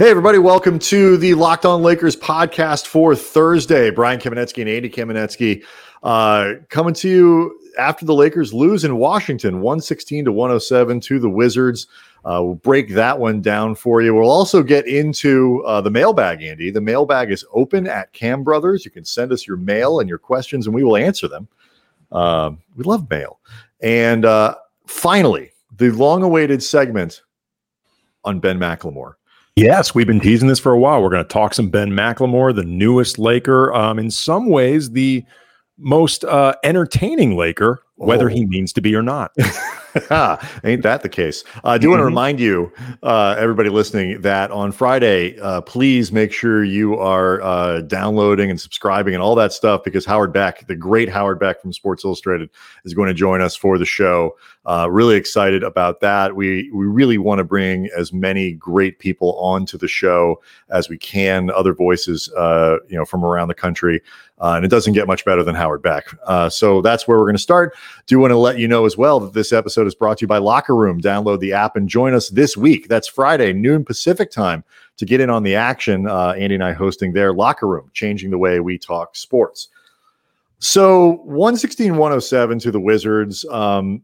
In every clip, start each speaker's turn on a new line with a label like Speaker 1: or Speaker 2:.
Speaker 1: Hey, everybody, welcome to the Locked On Lakers podcast for Thursday. Brian Kamenetsky and Andy Kamenetsky uh, coming to you after the Lakers lose in Washington, 116 to 107 to the Wizards. Uh, we'll break that one down for you. We'll also get into uh, the mailbag, Andy. The mailbag is open at Kambrothers. You can send us your mail and your questions, and we will answer them. Uh, we love mail. And uh, finally, the long awaited segment on Ben McLemore.
Speaker 2: Yes, we've been teasing this for a while. We're going to talk some Ben McLemore, the newest Laker. Um, in some ways, the most uh, entertaining Laker, whether oh. he means to be or not.
Speaker 1: Ain't that the case? Uh, I do mm-hmm. want to remind you, uh, everybody listening, that on Friday, uh, please make sure you are uh, downloading and subscribing and all that stuff because Howard Beck, the great Howard Beck from Sports Illustrated, is going to join us for the show. Uh, really excited about that. We we really want to bring as many great people onto the show as we can, other voices, uh, you know, from around the country. Uh, and it doesn't get much better than Howard Beck. Uh, so that's where we're going to start. Do want to let you know as well that this episode is brought to you by Locker Room. Download the app and join us this week. That's Friday, noon Pacific time, to get in on the action. Uh, Andy and I hosting their Locker Room, changing the way we talk sports. So 116 107 to the Wizards. Um,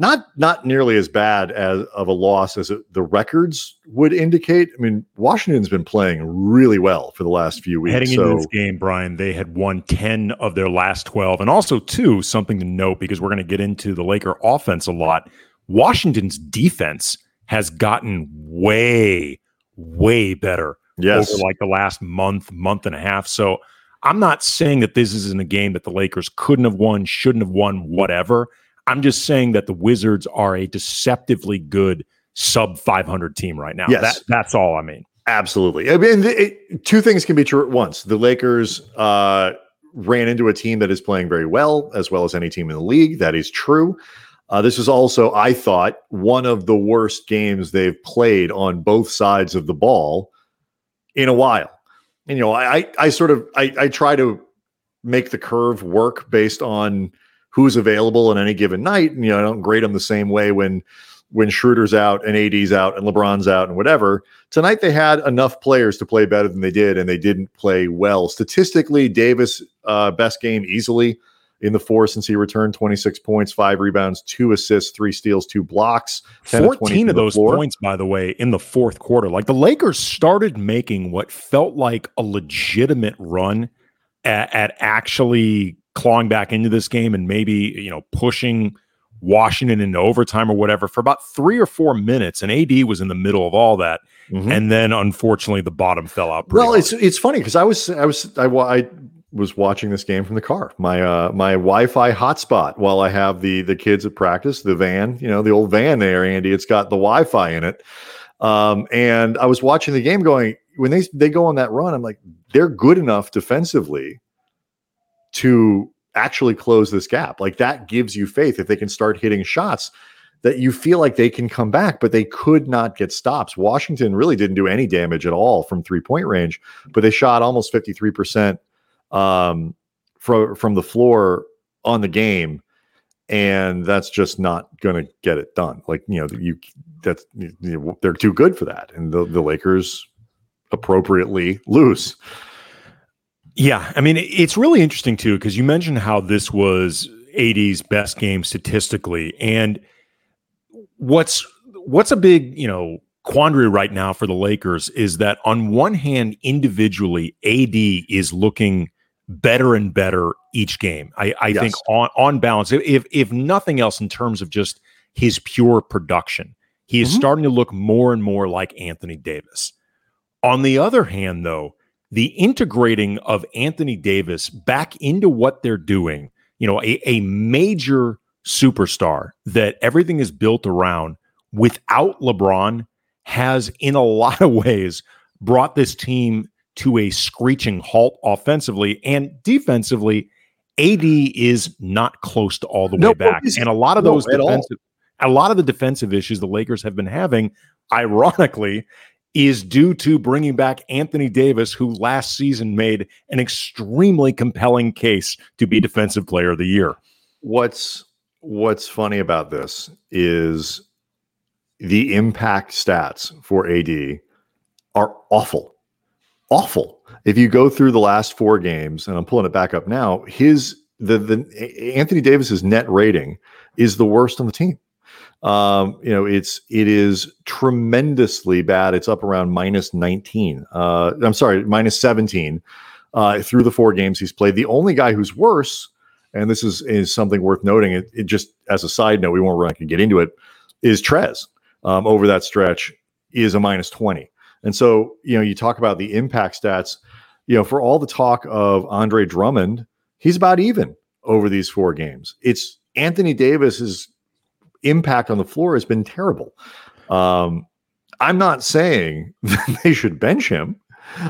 Speaker 1: not not nearly as bad as of a loss as it, the records would indicate. I mean, Washington's been playing really well for the last few weeks.
Speaker 2: Heading so. into this game, Brian, they had won ten of their last twelve, and also two something to note because we're going to get into the Laker offense a lot. Washington's defense has gotten way, way better yes. over like the last month, month and a half. So I'm not saying that this isn't a game that the Lakers couldn't have won, shouldn't have won, whatever. I'm just saying that the Wizards are a deceptively good sub 500 team right now. Yes. That, that's all I mean.
Speaker 1: Absolutely. I mean, it, two things can be true at once. The Lakers uh, ran into a team that is playing very well, as well as any team in the league. That is true. Uh, this is also, I thought, one of the worst games they've played on both sides of the ball in a while. And you know, I I sort of I, I try to make the curve work based on who's available on any given night. And, you know, I don't grade them the same way when when Schroeder's out and AD's out and LeBron's out and whatever. Tonight they had enough players to play better than they did, and they didn't play well. Statistically, Davis uh, best game easily in the four since he returned 26 points, five rebounds, two assists, three steals, two blocks.
Speaker 2: 14 of those floor. points, by the way, in the fourth quarter. Like the Lakers started making what felt like a legitimate run at, at actually clawing back into this game and maybe, you know, pushing Washington into overtime or whatever for about three or four minutes. And AD was in the middle of all that. Mm-hmm. And then unfortunately the bottom fell out.
Speaker 1: Well, hard. it's it's funny because I was I was I, I was watching this game from the car, my uh my Wi-Fi hotspot while I have the the kids at practice, the van, you know, the old van there, Andy. It's got the Wi-Fi in it. Um, and I was watching the game going, when they they go on that run, I'm like, they're good enough defensively to actually close this gap. Like that gives you faith if they can start hitting shots that you feel like they can come back, but they could not get stops. Washington really didn't do any damage at all from three point range, but they shot almost 53% um, from, from the floor on the game. And that's just not going to get it done. Like, you know, you that's you know, they're too good for that. And the, the Lakers appropriately lose.
Speaker 2: Yeah, I mean it's really interesting too because you mentioned how this was AD's best game statistically, and what's what's a big you know quandary right now for the Lakers is that on one hand, individually, AD is looking better and better each game. I, I yes. think on on balance, if if nothing else, in terms of just his pure production, he is mm-hmm. starting to look more and more like Anthony Davis. On the other hand, though the integrating of Anthony Davis back into what they're doing, you know, a, a major superstar that everything is built around without LeBron has, in a lot of ways, brought this team to a screeching halt offensively and defensively. AD is not close to all the no, way back, and a lot of those no, defensive, a lot of the defensive issues the Lakers have been having, ironically, is due to bringing back Anthony Davis, who last season made an extremely compelling case to be Defensive Player of the Year.
Speaker 1: What's What's funny about this is the impact stats for AD are awful, awful. If you go through the last four games, and I'm pulling it back up now, his the the Anthony Davis's net rating is the worst on the team. Um, you know, it's it is tremendously bad. It's up around minus 19. Uh, I'm sorry, minus 17 uh, through the four games he's played. The only guy who's worse, and this is is something worth noting. It, it just as a side note, we won't really get into it. Is Trez um, over that stretch is a minus 20. And so, you know, you talk about the impact stats, you know, for all the talk of Andre Drummond, he's about even over these four games. It's Anthony Davis's impact on the floor has been terrible. Um, I'm not saying that they should bench him.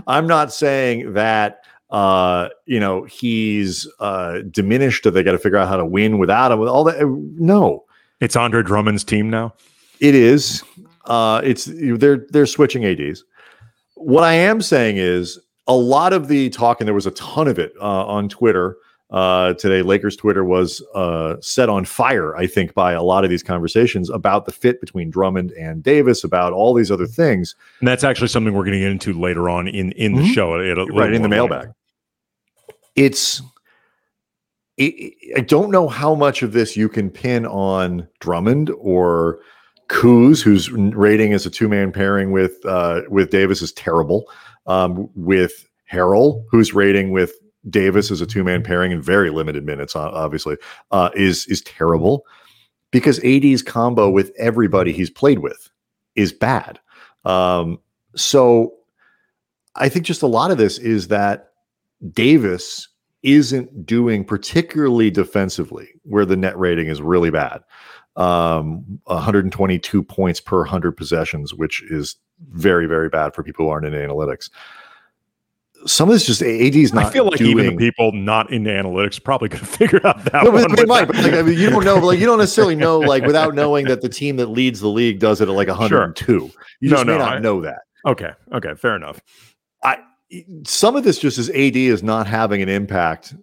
Speaker 1: I'm not saying that uh, you know he's uh, diminished or they got to figure out how to win without him. With all that, no,
Speaker 2: it's Andre Drummond's team now.
Speaker 1: It is. Uh, it's they're they're switching ads. What I am saying is a lot of the talk, and there was a ton of it uh, on Twitter uh, today. Lakers Twitter was uh, set on fire, I think, by a lot of these conversations about the fit between Drummond and Davis, about all these other things.
Speaker 2: And that's actually something we're going to get into later on in in the mm-hmm. show,
Speaker 1: right in the mailbag. It's. It, I don't know how much of this you can pin on Drummond or Kuz, whose rating as a two man pairing with uh, with Davis is terrible. Um, with Harrell, whose rating with Davis as a two man pairing in very limited minutes, obviously, uh, is is terrible because AD's combo with everybody he's played with is bad. Um, so I think just a lot of this is that Davis isn't doing particularly defensively where the net rating is really bad um, 122 points per 100 possessions, which is very, very bad for people who aren't in analytics. Some of this just AD is not.
Speaker 2: I feel like
Speaker 1: doing,
Speaker 2: even the people not into analytics probably could figure out that. No, one
Speaker 1: they might, but like I mean, you don't know. Like you don't necessarily know, like without knowing that the team that leads the league does it at like 102. Sure. You just no, may no, not I, know that.
Speaker 2: Okay, okay, fair enough.
Speaker 1: I some of this just is AD is not having an impact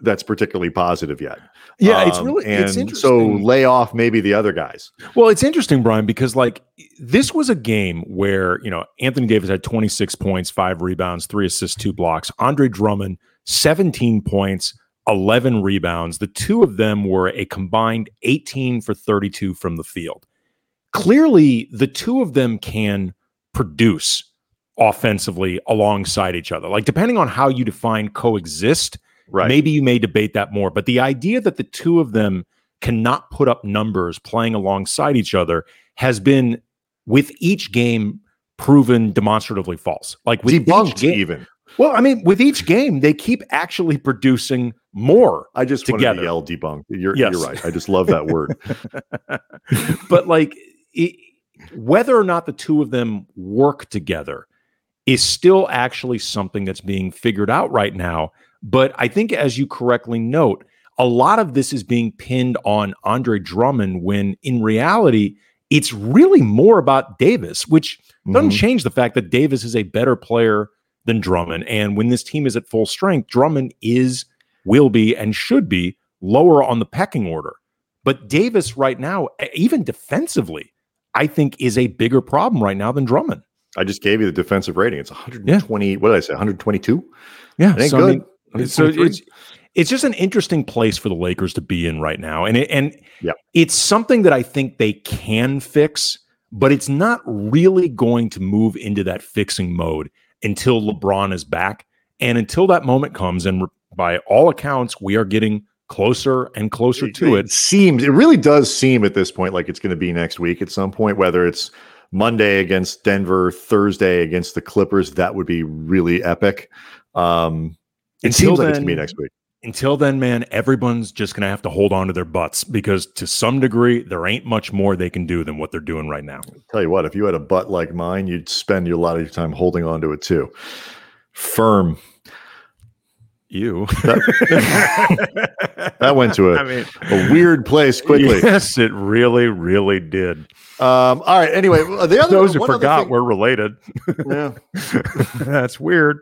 Speaker 1: that's particularly positive yet.
Speaker 2: Yeah, um, it's really and it's interesting.
Speaker 1: So lay off maybe the other guys.
Speaker 2: Well, it's interesting, Brian, because like this was a game where you know Anthony Davis had 26 points, five rebounds, three assists, two blocks. Andre Drummond 17 points, 11 rebounds. The two of them were a combined 18 for 32 from the field. Clearly, the two of them can produce offensively alongside each other. Like depending on how you define coexist Right. Maybe you may debate that more, but the idea that the two of them cannot put up numbers playing alongside each other has been with each game proven demonstratively false. Like with
Speaker 1: debunked each game, even.
Speaker 2: Well, I mean, with each game, they keep actually producing more.
Speaker 1: I just together. wanted to yell debunked. You're, yes. you're right. I just love that word.
Speaker 2: but like, it, whether or not the two of them work together is still actually something that's being figured out right now. But I think, as you correctly note, a lot of this is being pinned on Andre Drummond when in reality, it's really more about Davis, which doesn't mm-hmm. change the fact that Davis is a better player than Drummond. And when this team is at full strength, Drummond is, will be, and should be lower on the pecking order. But Davis, right now, even defensively, I think is a bigger problem right now than Drummond.
Speaker 1: I just gave you the defensive rating. It's 120. Yeah. What did I say? 122.
Speaker 2: Yeah, so, good. I mean, so it's it's just an interesting place for the Lakers to be in right now, and it, and yeah. it's something that I think they can fix, but it's not really going to move into that fixing mode until LeBron is back, and until that moment comes. And by all accounts, we are getting closer and closer to it.
Speaker 1: It seems it really does seem at this point like it's going to be next week at some point, whether it's Monday against Denver, Thursday against the Clippers. That would be really epic. Um, it until seems then, like it's gonna be next week.
Speaker 2: Until then, man, everyone's just gonna have to hold on to their butts because to some degree, there ain't much more they can do than what they're doing right now.
Speaker 1: I'll tell you what, if you had a butt like mine, you'd spend a lot of your time holding on to it too. Firm.
Speaker 2: You.
Speaker 1: That, that went to a, I mean, a weird place quickly.
Speaker 2: Yes, it really, really did.
Speaker 1: Um, all right. Anyway, the other
Speaker 2: those who forgot thing, we're related. Yeah, that's weird.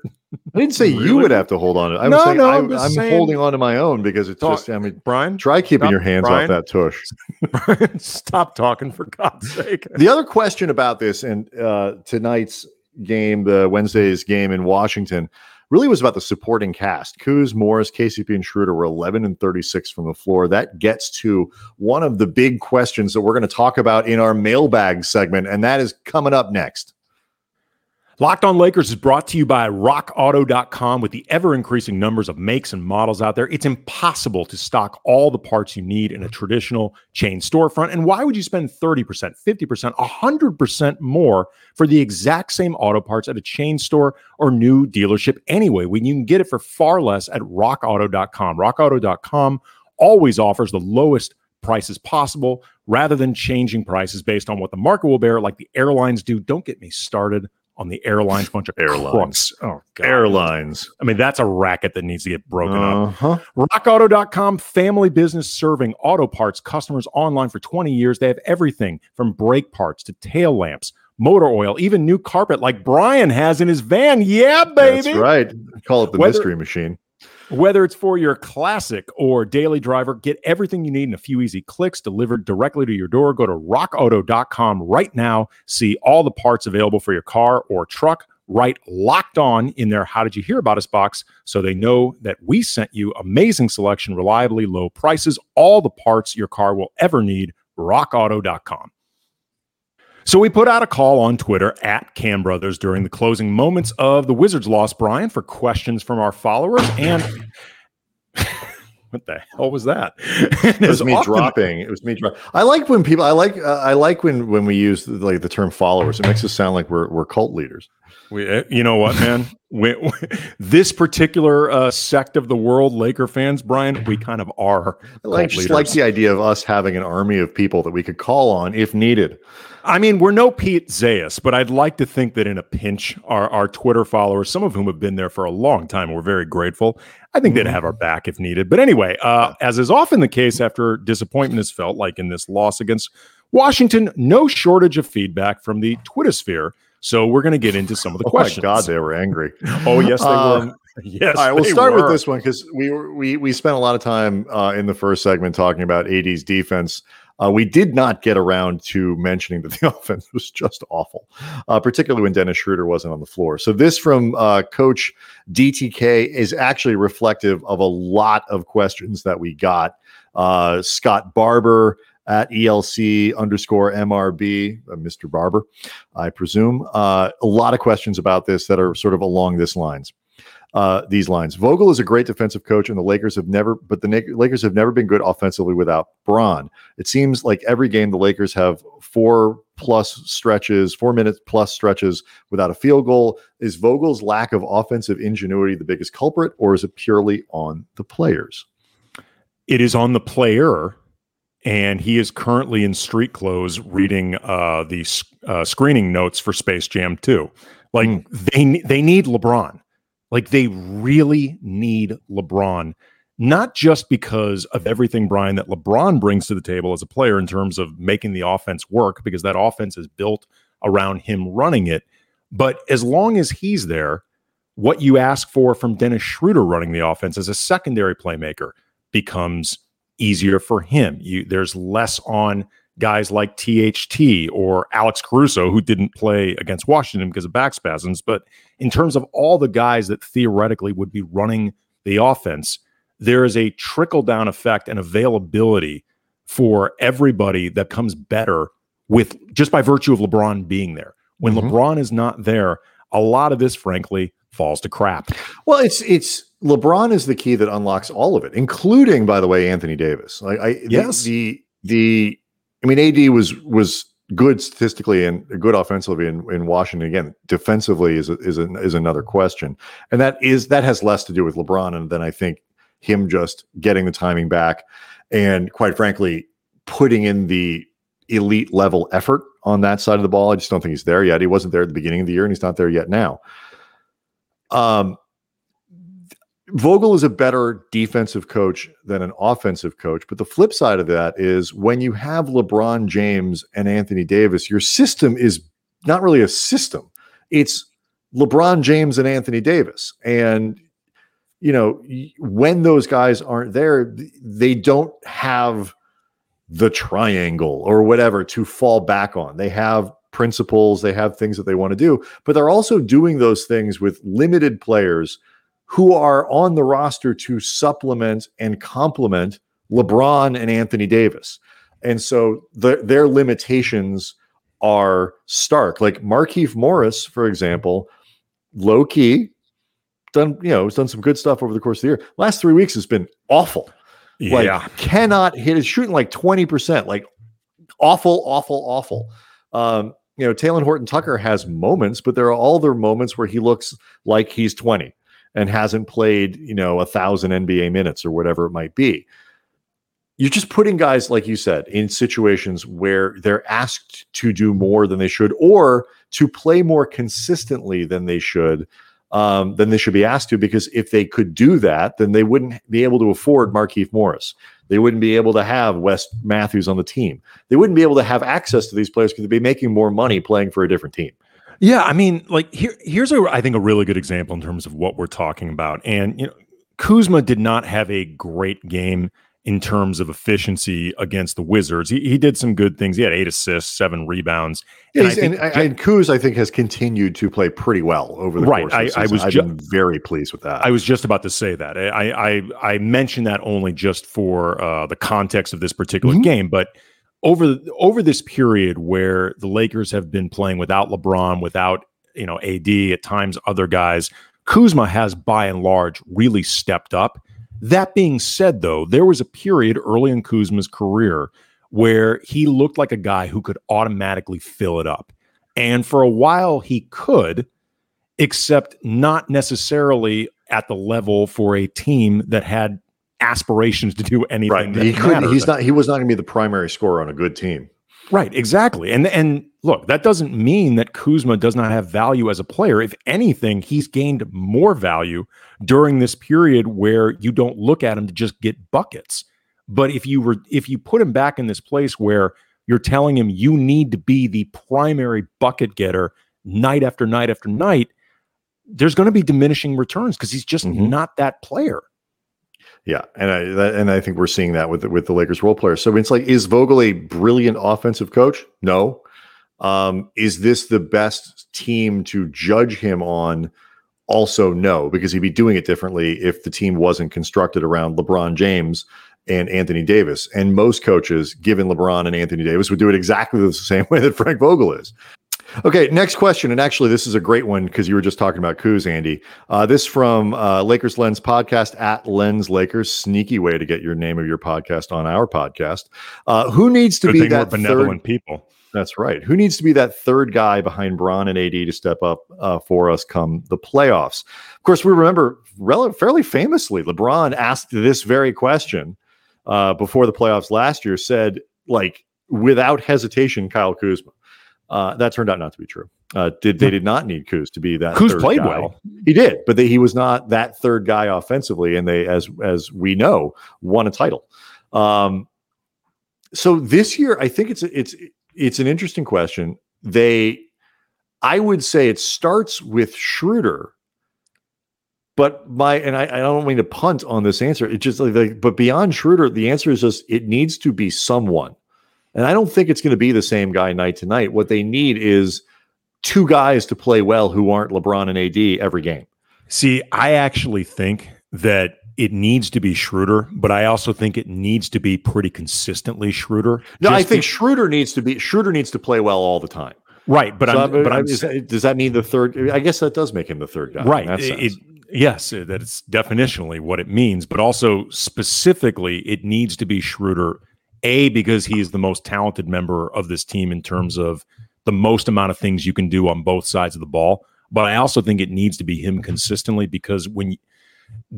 Speaker 1: I didn't say really? you would have to hold on. I was no, saying no, I'm, I'm saying, holding on to my own because it's talk, just. I mean,
Speaker 2: Brian,
Speaker 1: try keeping your hands Brian, off that tush.
Speaker 2: Brian, stop talking for God's sake.
Speaker 1: The other question about this and uh, tonight's game, the Wednesday's game in Washington, really was about the supporting cast. Kuz, Morris, KCP, and Schroeder were 11 and 36 from the floor. That gets to one of the big questions that we're going to talk about in our mailbag segment, and that is coming up next.
Speaker 2: Locked on Lakers is brought to you by rockauto.com. With the ever increasing numbers of makes and models out there, it's impossible to stock all the parts you need in a traditional chain storefront. And why would you spend 30%, 50%, 100% more for the exact same auto parts at a chain store or new dealership anyway when you can get it for far less at rockauto.com? Rockauto.com always offers the lowest prices possible rather than changing prices based on what the market will bear, like the airlines do. Don't get me started on the airlines, bunch of
Speaker 1: airlines. Oh, God. airlines.
Speaker 2: I mean, that's a racket that needs to get broken uh-huh. up. RockAuto.com, family business serving auto parts customers online for 20 years. They have everything from brake parts to tail lamps, motor oil, even new carpet like Brian has in his van. Yeah, baby.
Speaker 1: That's right. Call it the Whether, mystery machine.
Speaker 2: Whether it's for your classic or daily driver, get everything you need in a few easy clicks delivered directly to your door. Go to rockauto.com right now. See all the parts available for your car or truck. Write locked on in their How Did You Hear About Us box so they know that we sent you amazing selection, reliably low prices, all the parts your car will ever need. RockAuto.com. So we put out a call on Twitter at Kambrothers during the closing moments of the Wizards loss, Brian, for questions from our followers. And what the hell was that?
Speaker 1: it was me often, dropping. It was me dropping. I like when people. I like. Uh, I like when when we use like the term followers. It makes us sound like we're we're cult leaders.
Speaker 2: We, eh, you know what, man? we, we, this particular uh, sect of the world, Laker fans, Brian, we kind of are.
Speaker 1: I like, just like the idea of us having an army of people that we could call on if needed.
Speaker 2: I mean, we're no Pete Zayas, but I'd like to think that in a pinch, our, our Twitter followers, some of whom have been there for a long time, we're very grateful. I think they'd mm-hmm. have our back if needed. But anyway, uh, as is often the case after disappointment is felt, like in this loss against Washington, no shortage of feedback from the Twitter sphere. So we're going to get into some of the questions.
Speaker 1: oh
Speaker 2: questions.
Speaker 1: God, they were angry.
Speaker 2: oh yes, they uh, were. Yes.
Speaker 1: All right, we'll start were. with this one because we we we spent a lot of time uh, in the first segment talking about AD's defense. Uh, we did not get around to mentioning that the offense was just awful, uh, particularly when Dennis Schroeder wasn't on the floor. So, this from uh, Coach DTK is actually reflective of a lot of questions that we got. Uh, Scott Barber at ELC underscore MRB, uh, Mr. Barber, I presume. Uh, a lot of questions about this that are sort of along this lines uh, these lines. Vogel is a great defensive coach, and the Lakers have never, but the Lakers have never been good offensively without Bron. It seems like every game the Lakers have four plus stretches, four minutes plus stretches without a field goal. Is Vogel's lack of offensive ingenuity the biggest culprit, or is it purely on the players?
Speaker 2: It is on the player. And he is currently in street clothes reading uh, the uh, screening notes for Space Jam 2. Like mm. they they need LeBron like they really need LeBron, not just because of everything, Brian, that LeBron brings to the table as a player in terms of making the offense work, because that offense is built around him running it. But as long as he's there, what you ask for from Dennis Schroeder running the offense as a secondary playmaker becomes easier for him. You, there's less on guys like THT or Alex Caruso, who didn't play against Washington because of back spasms. But in terms of all the guys that theoretically would be running the offense, there is a trickle down effect and availability for everybody that comes better with just by virtue of LeBron being there. When mm-hmm. LeBron is not there, a lot of this, frankly, falls to crap.
Speaker 1: Well, it's it's LeBron is the key that unlocks all of it, including, by the way, Anthony Davis. Like I yes, the the I mean, AD was was good statistically and good offensively in, in Washington. Again, defensively is a, is a, is another question, and that is that has less to do with LeBron and then I think him just getting the timing back, and quite frankly, putting in the elite level effort on that side of the ball. I just don't think he's there yet. He wasn't there at the beginning of the year, and he's not there yet now. Um, Vogel is a better defensive coach than an offensive coach. But the flip side of that is when you have LeBron James and Anthony Davis, your system is not really a system. It's LeBron James and Anthony Davis. And, you know, when those guys aren't there, they don't have the triangle or whatever to fall back on. They have principles, they have things that they want to do, but they're also doing those things with limited players who are on the roster to supplement and complement LeBron and Anthony Davis. And so the, their limitations are stark. Like Markieff Morris, for example, low key, done, you know, has done some good stuff over the course of the year. Last three weeks has been awful. Yeah. Like cannot hit is shooting like 20%, like awful, awful, awful. Um, you know, Talen Horton Tucker has moments, but there are all their moments where he looks like he's 20 and hasn't played, you know, a thousand NBA minutes or whatever it might be. You're just putting guys, like you said, in situations where they're asked to do more than they should or to play more consistently than they should um, than they should be asked to because if they could do that, then they wouldn't be able to afford Markieff Morris. They wouldn't be able to have Wes Matthews on the team. They wouldn't be able to have access to these players because they'd be making more money playing for a different team.
Speaker 2: Yeah, I mean, like here, here's a I think a really good example in terms of what we're talking about. And you know, Kuzma did not have a great game in terms of efficiency against the Wizards. He, he did some good things. He had eight assists, seven rebounds.
Speaker 1: Yeah, and, I think, and, and Kuz, I think, has continued to play pretty well over the right. course. I, I was ju- very pleased with that.
Speaker 2: I was just about to say that. I I, I mentioned that only just for uh, the context of this particular mm-hmm. game, but over over this period where the Lakers have been playing without LeBron, without you know AD, at times other guys, Kuzma has by and large really stepped up that being said, though, there was a period early in Kuzma's career where he looked like a guy who could automatically fill it up. And for a while, he could, except not necessarily at the level for a team that had aspirations to do anything.
Speaker 1: Right. He could. He's not. He was not going to be the primary scorer on a good team.
Speaker 2: Right, exactly. And and look, that doesn't mean that Kuzma does not have value as a player. If anything, he's gained more value during this period where you don't look at him to just get buckets. But if you were if you put him back in this place where you're telling him you need to be the primary bucket getter night after night after night, there's going to be diminishing returns because he's just mm-hmm. not that player.
Speaker 1: Yeah, and I that, and I think we're seeing that with the, with the Lakers role players. So it's like, is Vogel a brilliant offensive coach? No. Um, is this the best team to judge him on? Also, no, because he'd be doing it differently if the team wasn't constructed around LeBron James and Anthony Davis. And most coaches, given LeBron and Anthony Davis, would do it exactly the same way that Frank Vogel is. Okay, next question. And actually, this is a great one because you were just talking about Kuz, Andy. Uh, this from uh, Lakers Lens podcast at Lens Lakers. Sneaky way to get your name of your podcast on our podcast. Uh, who needs to Good be that benevolent
Speaker 2: third, people?
Speaker 1: That's right. Who needs to be that third guy behind Bron and AD to step up uh, for us come the playoffs? Of course, we remember rel- fairly famously, LeBron asked this very question uh, before the playoffs last year. Said like without hesitation, Kyle Kuzma. Uh, that turned out not to be true. Uh, did they did not need Kuz to be that?
Speaker 2: Kuz played guy. well.
Speaker 1: He did, but they, he was not that third guy offensively, and they, as as we know, won a title. Um, so this year, I think it's it's it's an interesting question. They, I would say, it starts with Schroeder, but my and I, I don't mean to punt on this answer. It just like, but beyond Schroeder, the answer is just it needs to be someone. And I don't think it's going to be the same guy night to night. What they need is two guys to play well who aren't LeBron and AD every game.
Speaker 2: See, I actually think that it needs to be Schroeder, but I also think it needs to be pretty consistently Schroeder.
Speaker 1: No, I think to, Schroeder needs to be Schroeder needs to play well all the time.
Speaker 2: Right, but so I'm, but uh, I'm,
Speaker 1: that, does that mean the third? I guess that does make him the third guy.
Speaker 2: Right. It, yes, that is definitionally what it means, but also specifically, it needs to be Schroeder a, because he is the most talented member of this team in terms of the most amount of things you can do on both sides of the ball. But I also think it needs to be him consistently because when,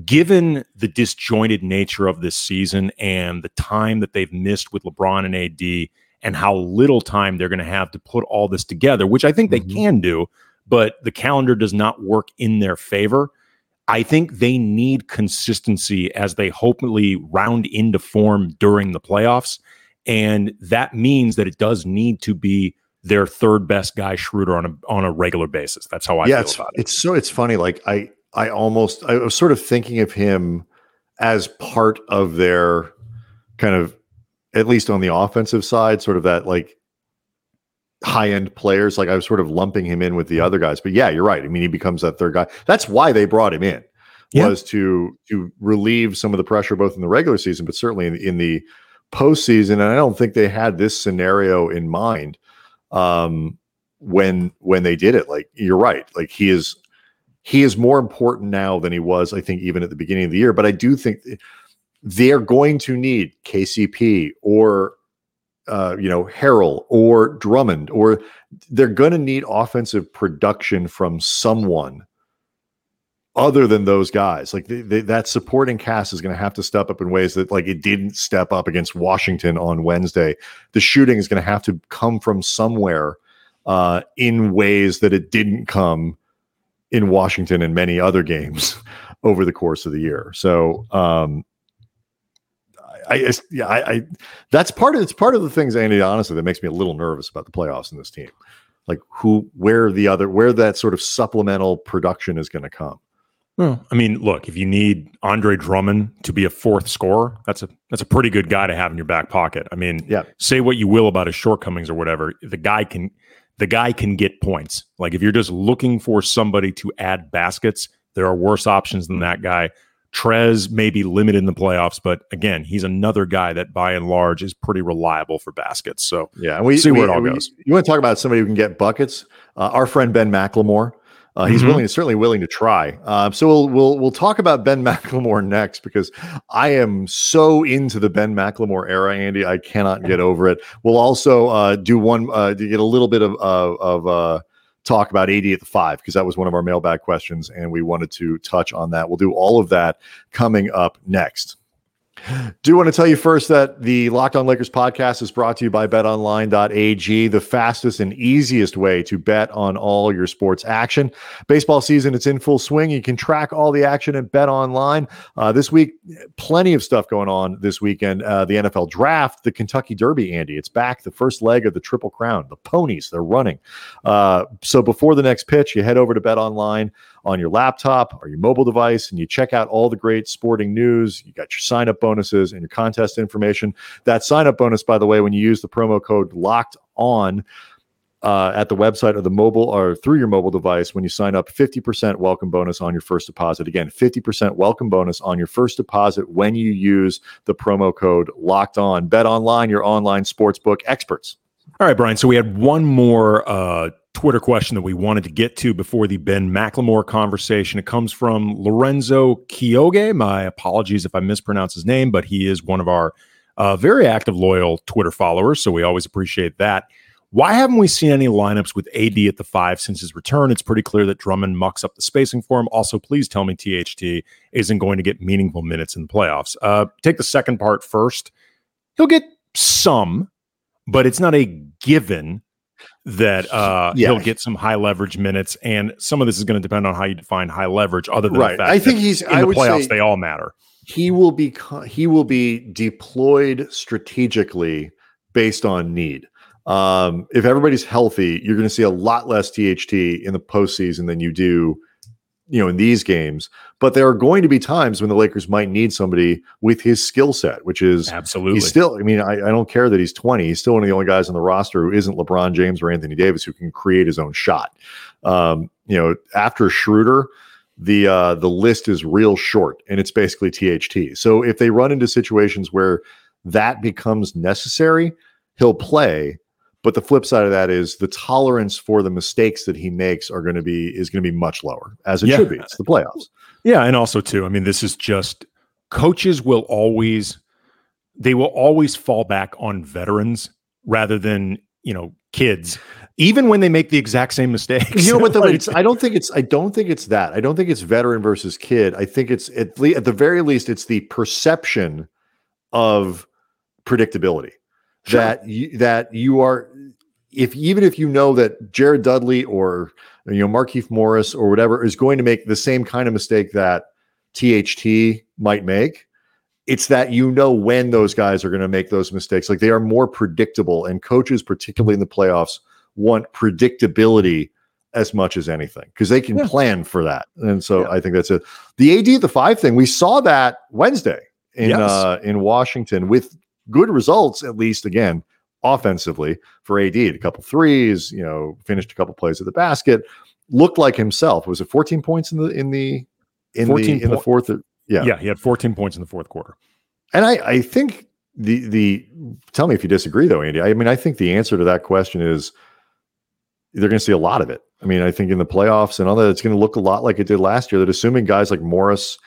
Speaker 2: given the disjointed nature of this season and the time that they've missed with LeBron and AD and how little time they're going to have to put all this together, which I think they mm-hmm. can do, but the calendar does not work in their favor. I think they need consistency as they hopefully round into form during the playoffs. And that means that it does need to be their third best guy Schroeder on a on a regular basis. That's how I yeah,
Speaker 1: it's,
Speaker 2: it.
Speaker 1: It's so it's funny. Like I I almost I was sort of thinking of him as part of their kind of at least on the offensive side, sort of that like high end players. Like I was sort of lumping him in with the other guys. But yeah, you're right. I mean, he becomes that third guy. That's why they brought him in yeah. was to to relieve some of the pressure both in the regular season, but certainly in, in the postseason. And I don't think they had this scenario in mind um, when when they did it. Like you're right. Like he is he is more important now than he was, I think, even at the beginning of the year. But I do think they're going to need KCP or uh, you know Harrell or Drummond, or they're going to need offensive production from someone other than those guys. Like that supporting cast is going to have to step up in ways that like it didn't step up against Washington on Wednesday. The shooting is going to have to come from somewhere uh, in ways that it didn't come in Washington and many other games over the course of the year. So um, I, yeah, I, I, that's part of it's part of the things, Andy, honestly, that makes me a little nervous about the playoffs in this team. Like who, where the other, where that sort of supplemental production is going to come.
Speaker 2: Well, I mean, look, if you need Andre Drummond to be a fourth scorer, that's a that's a pretty good guy to have in your back pocket. I mean,
Speaker 1: yeah.
Speaker 2: say what you will about his shortcomings or whatever, the guy can the guy can get points. Like if you're just looking for somebody to add baskets, there are worse options than hmm. that guy. Trez may be limited in the playoffs, but again, he's another guy that by and large is pretty reliable for baskets. So
Speaker 1: yeah, we
Speaker 2: see
Speaker 1: we,
Speaker 2: where it all
Speaker 1: we,
Speaker 2: goes.
Speaker 1: You want to talk about somebody who can get buckets? Uh, our friend Ben McLemore uh, he's mm-hmm. willing, certainly willing to try. Uh, so we'll we'll we'll talk about Ben McLemore next because I am so into the Ben McLemore era, Andy. I cannot get over it. We'll also uh, do one uh, to get a little bit of of uh, talk about AD at the five because that was one of our mailbag questions, and we wanted to touch on that. We'll do all of that coming up next. Do want to tell you first that the Locked On Lakers podcast is brought to you by betonline.ag, the fastest and easiest way to bet on all your sports action. Baseball season, it's in full swing. You can track all the action at BetOnline. Uh, this week, plenty of stuff going on this weekend. Uh, the NFL draft, the Kentucky Derby, Andy. It's back, the first leg of the Triple Crown. The ponies, they're running. Uh, so before the next pitch, you head over to BetOnline on your laptop or your mobile device and you check out all the great sporting news. You got your sign up bonuses and your contest information. That sign up bonus, by the way, when you use the promo code locked on, uh, at the website or the mobile or through your mobile device when you sign up 50% welcome bonus on your first deposit again 50% welcome bonus on your first deposit when you use the promo code locked on bet online your online sportsbook experts
Speaker 2: all right brian so we had one more uh, Twitter question that we wanted to get to before the Ben McLemore conversation. It comes from Lorenzo Kyoge. My apologies if I mispronounce his name, but he is one of our uh, very active, loyal Twitter followers. So we always appreciate that. Why haven't we seen any lineups with AD at the five since his return? It's pretty clear that Drummond mucks up the spacing for him. Also, please tell me THT isn't going to get meaningful minutes in the playoffs. Uh, take the second part first. He'll get some, but it's not a given that uh, yeah. he'll get some high leverage minutes, and some of this is going to depend on how you define high leverage. Other than right,
Speaker 1: I think he's
Speaker 2: in
Speaker 1: I
Speaker 2: the playoffs they all matter.
Speaker 1: He will be he will be deployed strategically based on need. Um, if everybody's healthy, you're going to see a lot less THT in the postseason than you do you know in these games but there are going to be times when the lakers might need somebody with his skill set which is
Speaker 2: absolutely.
Speaker 1: he's still i mean I, I don't care that he's 20 he's still one of the only guys on the roster who isn't lebron james or anthony davis who can create his own shot. Um, you know after schroeder the uh the list is real short and it's basically tht so if they run into situations where that becomes necessary he'll play but the flip side of that is the tolerance for the mistakes that he makes are going to be is going to be much lower, as it yeah. should be. It's the playoffs.
Speaker 2: Yeah, and also too. I mean, this is just coaches will always they will always fall back on veterans rather than you know kids even when they make the exact same mistakes.
Speaker 1: You know what? Like, I don't think it's. I don't think it's that. I don't think it's veteran versus kid. I think it's at least at the very least, it's the perception of predictability sure. that you, that you are if even if you know that Jared Dudley or you know Markieff Morris or whatever is going to make the same kind of mistake that THT might make, it's that you know when those guys are going to make those mistakes. Like they are more predictable, and coaches, particularly in the playoffs, want predictability as much as anything because they can yeah. plan for that. And so yeah. I think that's it. The AD the five thing we saw that Wednesday in yes. uh, in Washington with good results, at least again offensively for AD. A couple threes, you know, finished a couple plays at the basket, looked like himself. Was it 14 points in the in the in the in the fourth?
Speaker 2: Uh, yeah, yeah, he had 14 points in the fourth quarter.
Speaker 1: And I I think the the tell me if you disagree though, Andy. I mean, I think the answer to that question is they're going to see a lot of it. I mean, I think in the playoffs and all that, it's going to look a lot like it did last year. That assuming guys like Morris,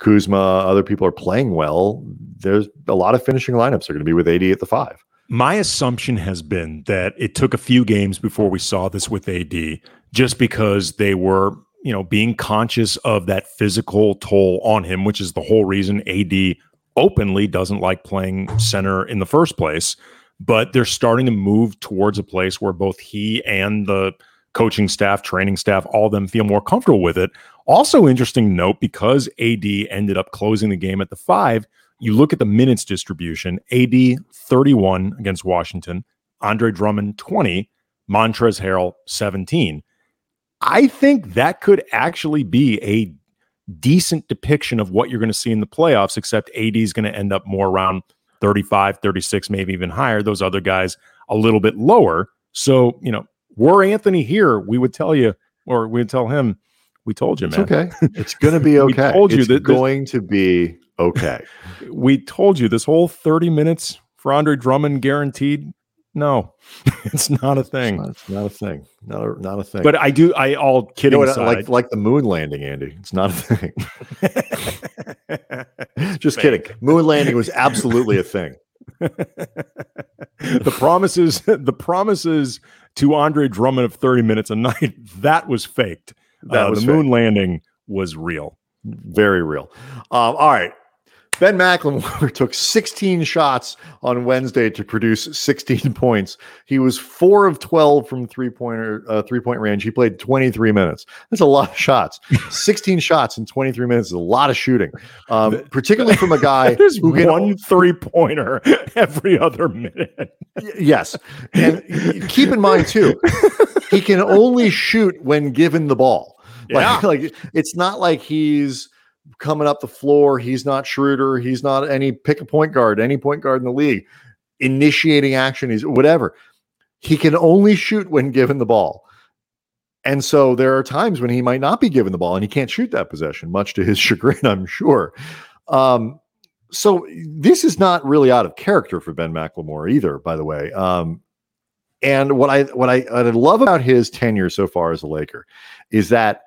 Speaker 1: Kuzma, other people are playing well, there's a lot of finishing lineups are going to be with AD at the five.
Speaker 2: My assumption has been that it took a few games before we saw this with AD, just because they were, you know, being conscious of that physical toll on him, which is the whole reason AD openly doesn't like playing center in the first place. But they're starting to move towards a place where both he and the coaching staff, training staff, all of them feel more comfortable with it. Also, interesting note because AD ended up closing the game at the five, you look at the minutes distribution AD 31 against Washington, Andre Drummond 20, Montrezl Harrell 17. I think that could actually be a decent depiction of what you're going to see in the playoffs, except AD is going to end up more around 35, 36, maybe even higher. Those other guys a little bit lower. So, you know, were Anthony here, we would tell you, or we'd tell him, we told you,
Speaker 1: man. It's okay. It's going to be okay. we told you it's that going to be okay.
Speaker 2: we told you this whole 30 minutes for Andre Drummond guaranteed. No, it's not a thing.
Speaker 1: It's not, it's not, a thing. Not a not a thing.
Speaker 2: But I do. I all kidding you know
Speaker 1: aside, like like the moon landing, Andy. It's not a thing. Just Fake. kidding. Moon landing was absolutely a thing.
Speaker 2: the promises, the promises to Andre Drummond of 30 minutes a night, that was faked. That uh, was the fake. moon landing was real.
Speaker 1: Very real. Um, all right. Ben McLemore took 16 shots on Wednesday to produce 16 points. He was four of 12 from three pointer uh, three point range. He played 23 minutes. That's a lot of shots. 16 shots in 23 minutes is a lot of shooting, um, particularly from a guy
Speaker 2: who can one three pointer every other minute.
Speaker 1: yes, and keep in mind too, he can only shoot when given the ball. Like, yeah. like it's not like he's coming up the floor. He's not Schroeder. He's not any pick a point guard, any point guard in the league. Initiating action, he's whatever. He can only shoot when given the ball. And so there are times when he might not be given the ball and he can't shoot that possession, much to his chagrin, I'm sure. Um, so this is not really out of character for Ben McLemore either, by the way. Um, and what I what I, what I love about his tenure so far as a Laker is that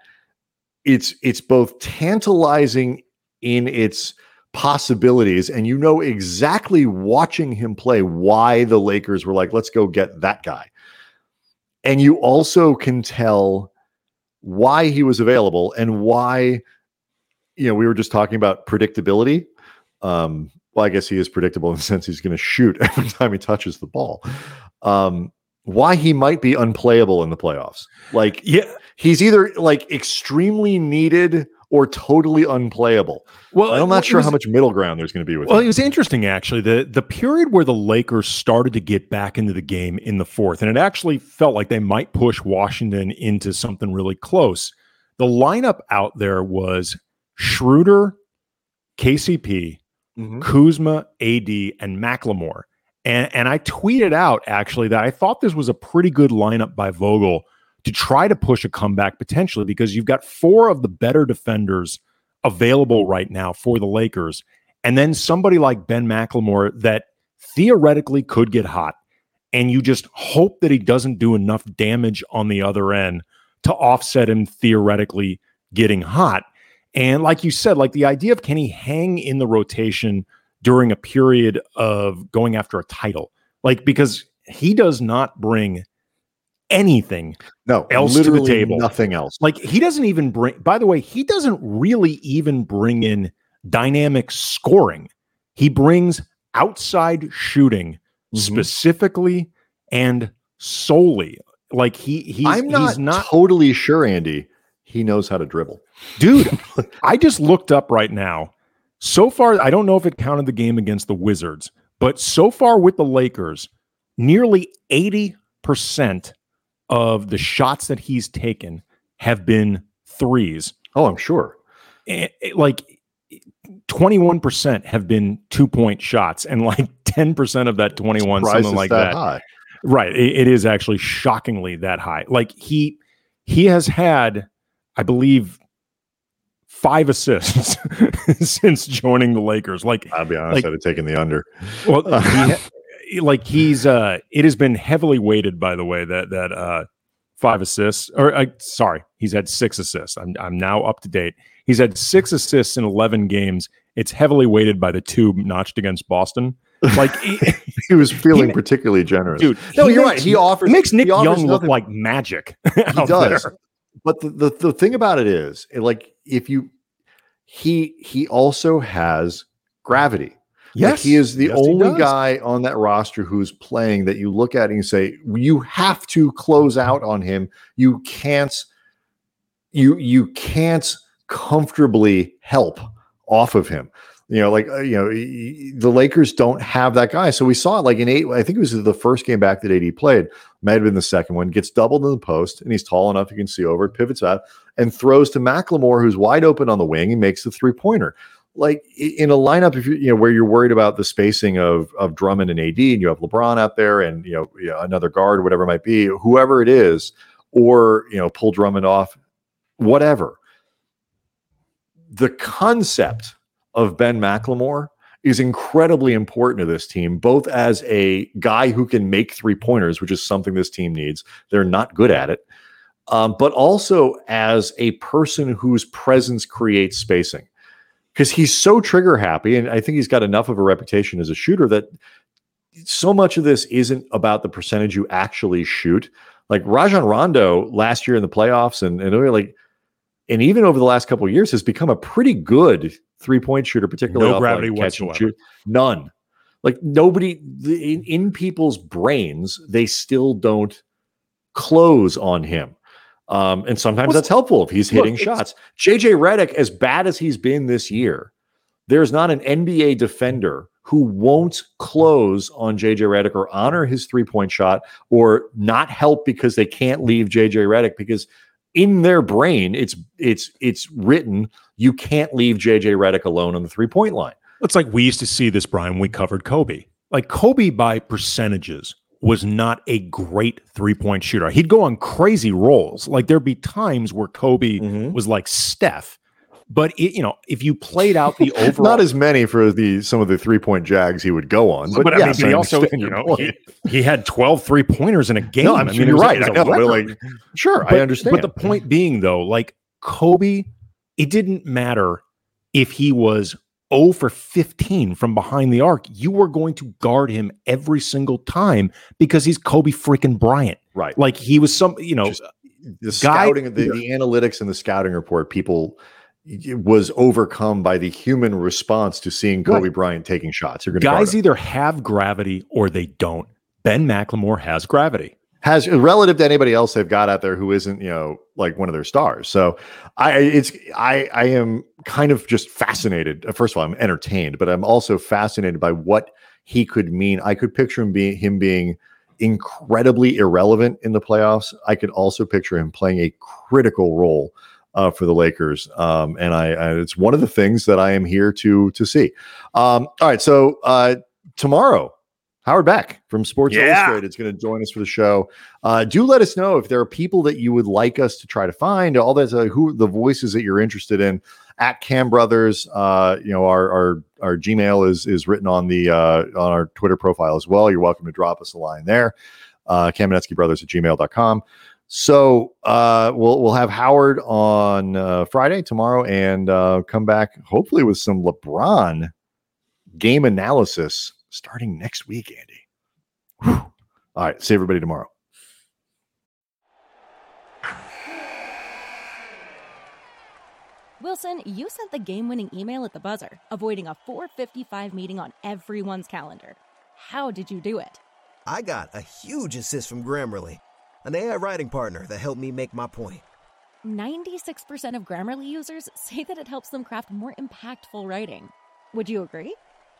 Speaker 1: it's it's both tantalizing in its possibilities and you know exactly watching him play why the Lakers were like let's go get that guy. And you also can tell why he was available and why you know we were just talking about predictability um well i guess he is predictable in the sense he's going to shoot every time he touches the ball um why he might be unplayable in the playoffs. Like, yeah, he's either like extremely needed or totally unplayable. Well, I'm not sure was, how much middle ground there's going to be with.
Speaker 2: Well, him. it was interesting actually. the The period where the Lakers started to get back into the game in the fourth, and it actually felt like they might push Washington into something really close. The lineup out there was Schroeder, KCP, mm-hmm. Kuzma, AD, and McLemore. And, and I tweeted out actually that I thought this was a pretty good lineup by Vogel to try to push a comeback potentially because you've got four of the better defenders available right now for the Lakers. And then somebody like Ben McLemore that theoretically could get hot. And you just hope that he doesn't do enough damage on the other end to offset him theoretically getting hot. And like you said, like the idea of can he hang in the rotation during a period of going after a title. Like because he does not bring anything
Speaker 1: no
Speaker 2: else to the table.
Speaker 1: Nothing else.
Speaker 2: Like he doesn't even bring by the way, he doesn't really even bring in dynamic scoring. He brings outside shooting mm-hmm. specifically and solely. Like he he's
Speaker 1: I'm not,
Speaker 2: he's not
Speaker 1: totally sure, Andy. He knows how to dribble.
Speaker 2: Dude, I just looked up right now so far, I don't know if it counted the game against the Wizards, but so far with the Lakers, nearly 80% of the shots that he's taken have been threes.
Speaker 1: Oh, I'm sure.
Speaker 2: And, like 21% have been two point shots, and like ten percent of that twenty one, something like that.
Speaker 1: that.
Speaker 2: Right. It, it is actually shockingly that high. Like he he has had, I believe, five assists since joining the Lakers. Like
Speaker 1: I'll be honest,
Speaker 2: like,
Speaker 1: I'd have taken the under.
Speaker 2: Well, he, like he's uh, it has been heavily weighted, by the way, that that uh, five assists or uh, sorry, he's had six assists. I'm I'm now up to date. He's had six assists in eleven games. It's heavily weighted by the two notched against Boston. Like he,
Speaker 1: he was feeling he, particularly generous,
Speaker 2: dude.
Speaker 1: No, you're makes, right. He offers
Speaker 2: makes Nick
Speaker 1: he
Speaker 2: Young look like magic.
Speaker 1: he does. There. But the, the the thing about it is, like, if you he he also has gravity.
Speaker 2: Yes,
Speaker 1: like he is the
Speaker 2: yes,
Speaker 1: only guy on that roster who's playing that you look at and you say you have to close out on him. You can't you you can't comfortably help off of him. You know, like uh, you know, the Lakers don't have that guy. So we saw it like in eight. I think it was the first game back that AD played. Might have been the second one. Gets doubled in the post, and he's tall enough you can see over. Pivots out and throws to McLemore, who's wide open on the wing, and makes the three pointer like in a lineup, if you you know where you're worried about the spacing of of Drummond and AD, and you have LeBron out there, and you know, you know another guard, whatever it might be, whoever it is, or you know pull Drummond off, whatever. The concept of Ben McLemore is incredibly important to this team, both as a guy who can make three pointers, which is something this team needs. They're not good at it, um, but also as a person whose presence creates spacing because he's so trigger happy. And I think he's got enough of a reputation as a shooter that so much of this isn't about the percentage you actually shoot. Like Rajon Rondo last year in the playoffs and, and like, and even over the last couple of years has become a pretty good three point shooter, particularly
Speaker 2: no gravity
Speaker 1: like
Speaker 2: whatsoever.
Speaker 1: None. Like nobody in, in people's brains, they still don't close on him. Um, and sometimes well, that's helpful if he's hitting look, shots. JJ Redick, as bad as he's been this year, there's not an NBA defender who won't close on JJ Redick or honor his three point shot or not help because they can't leave JJ Redick because in their brain it's it's it's written you can't leave JJ Redick alone on the three point line.
Speaker 2: It's like we used to see this, Brian. We covered Kobe. Like Kobe by percentages was not a great three point shooter. He'd go on crazy rolls. Like there'd be times where Kobe mm-hmm. was like Steph. But it, you know, if you played out the overall,
Speaker 1: not as many for the some of the three point jags he would go on, but, but yes, I mean, but he also
Speaker 2: you know he, he, had 12 three pointers in a game.
Speaker 1: No, I mean, you're right. I know, like, sure,
Speaker 2: but,
Speaker 1: I understand.
Speaker 2: But the point being, though, like Kobe, it didn't matter if he was 0 for 15 from behind the arc, you were going to guard him every single time because he's Kobe freaking Bryant.
Speaker 1: Right.
Speaker 2: Like he was some, you know, Just
Speaker 1: the guy, scouting, the, the analytics and the scouting report, people was overcome by the human response to seeing Kobe right. Bryant taking shots. You're going
Speaker 2: guys either have gravity or they don't. Ben McLemore has gravity
Speaker 1: has relative to anybody else they've got out there who isn't you know like one of their stars. So i it's i i am kind of just fascinated. First of all i'm entertained but i'm also fascinated by what he could mean. I could picture him being him being incredibly irrelevant in the playoffs. I could also picture him playing a critical role uh, for the Lakers, um, and I, I, it's one of the things that I am here to to see. Um, all right, so uh, tomorrow Howard Beck from Sports yeah. Illustrated is going to join us for the show. Uh, do let us know if there are people that you would like us to try to find. All that, uh, who the voices that you're interested in. At Kambrothers, uh, you know our our our Gmail is is written on the uh, on our Twitter profile as well. You're welcome to drop us a line there. Uh, Kamenetzky Brothers at gmail.com. So uh, we'll we'll have Howard on uh, Friday tomorrow and uh, come back hopefully with some LeBron game analysis starting next week, Andy. Whew. All right. See everybody tomorrow.
Speaker 3: Wilson, you sent the game winning email at the buzzer, avoiding a 455 meeting on everyone's calendar. How did you do it?
Speaker 4: I got a huge assist from Grammarly, an AI writing partner that helped me make my point.
Speaker 3: 96% of Grammarly users say that it helps them craft more impactful writing. Would you agree?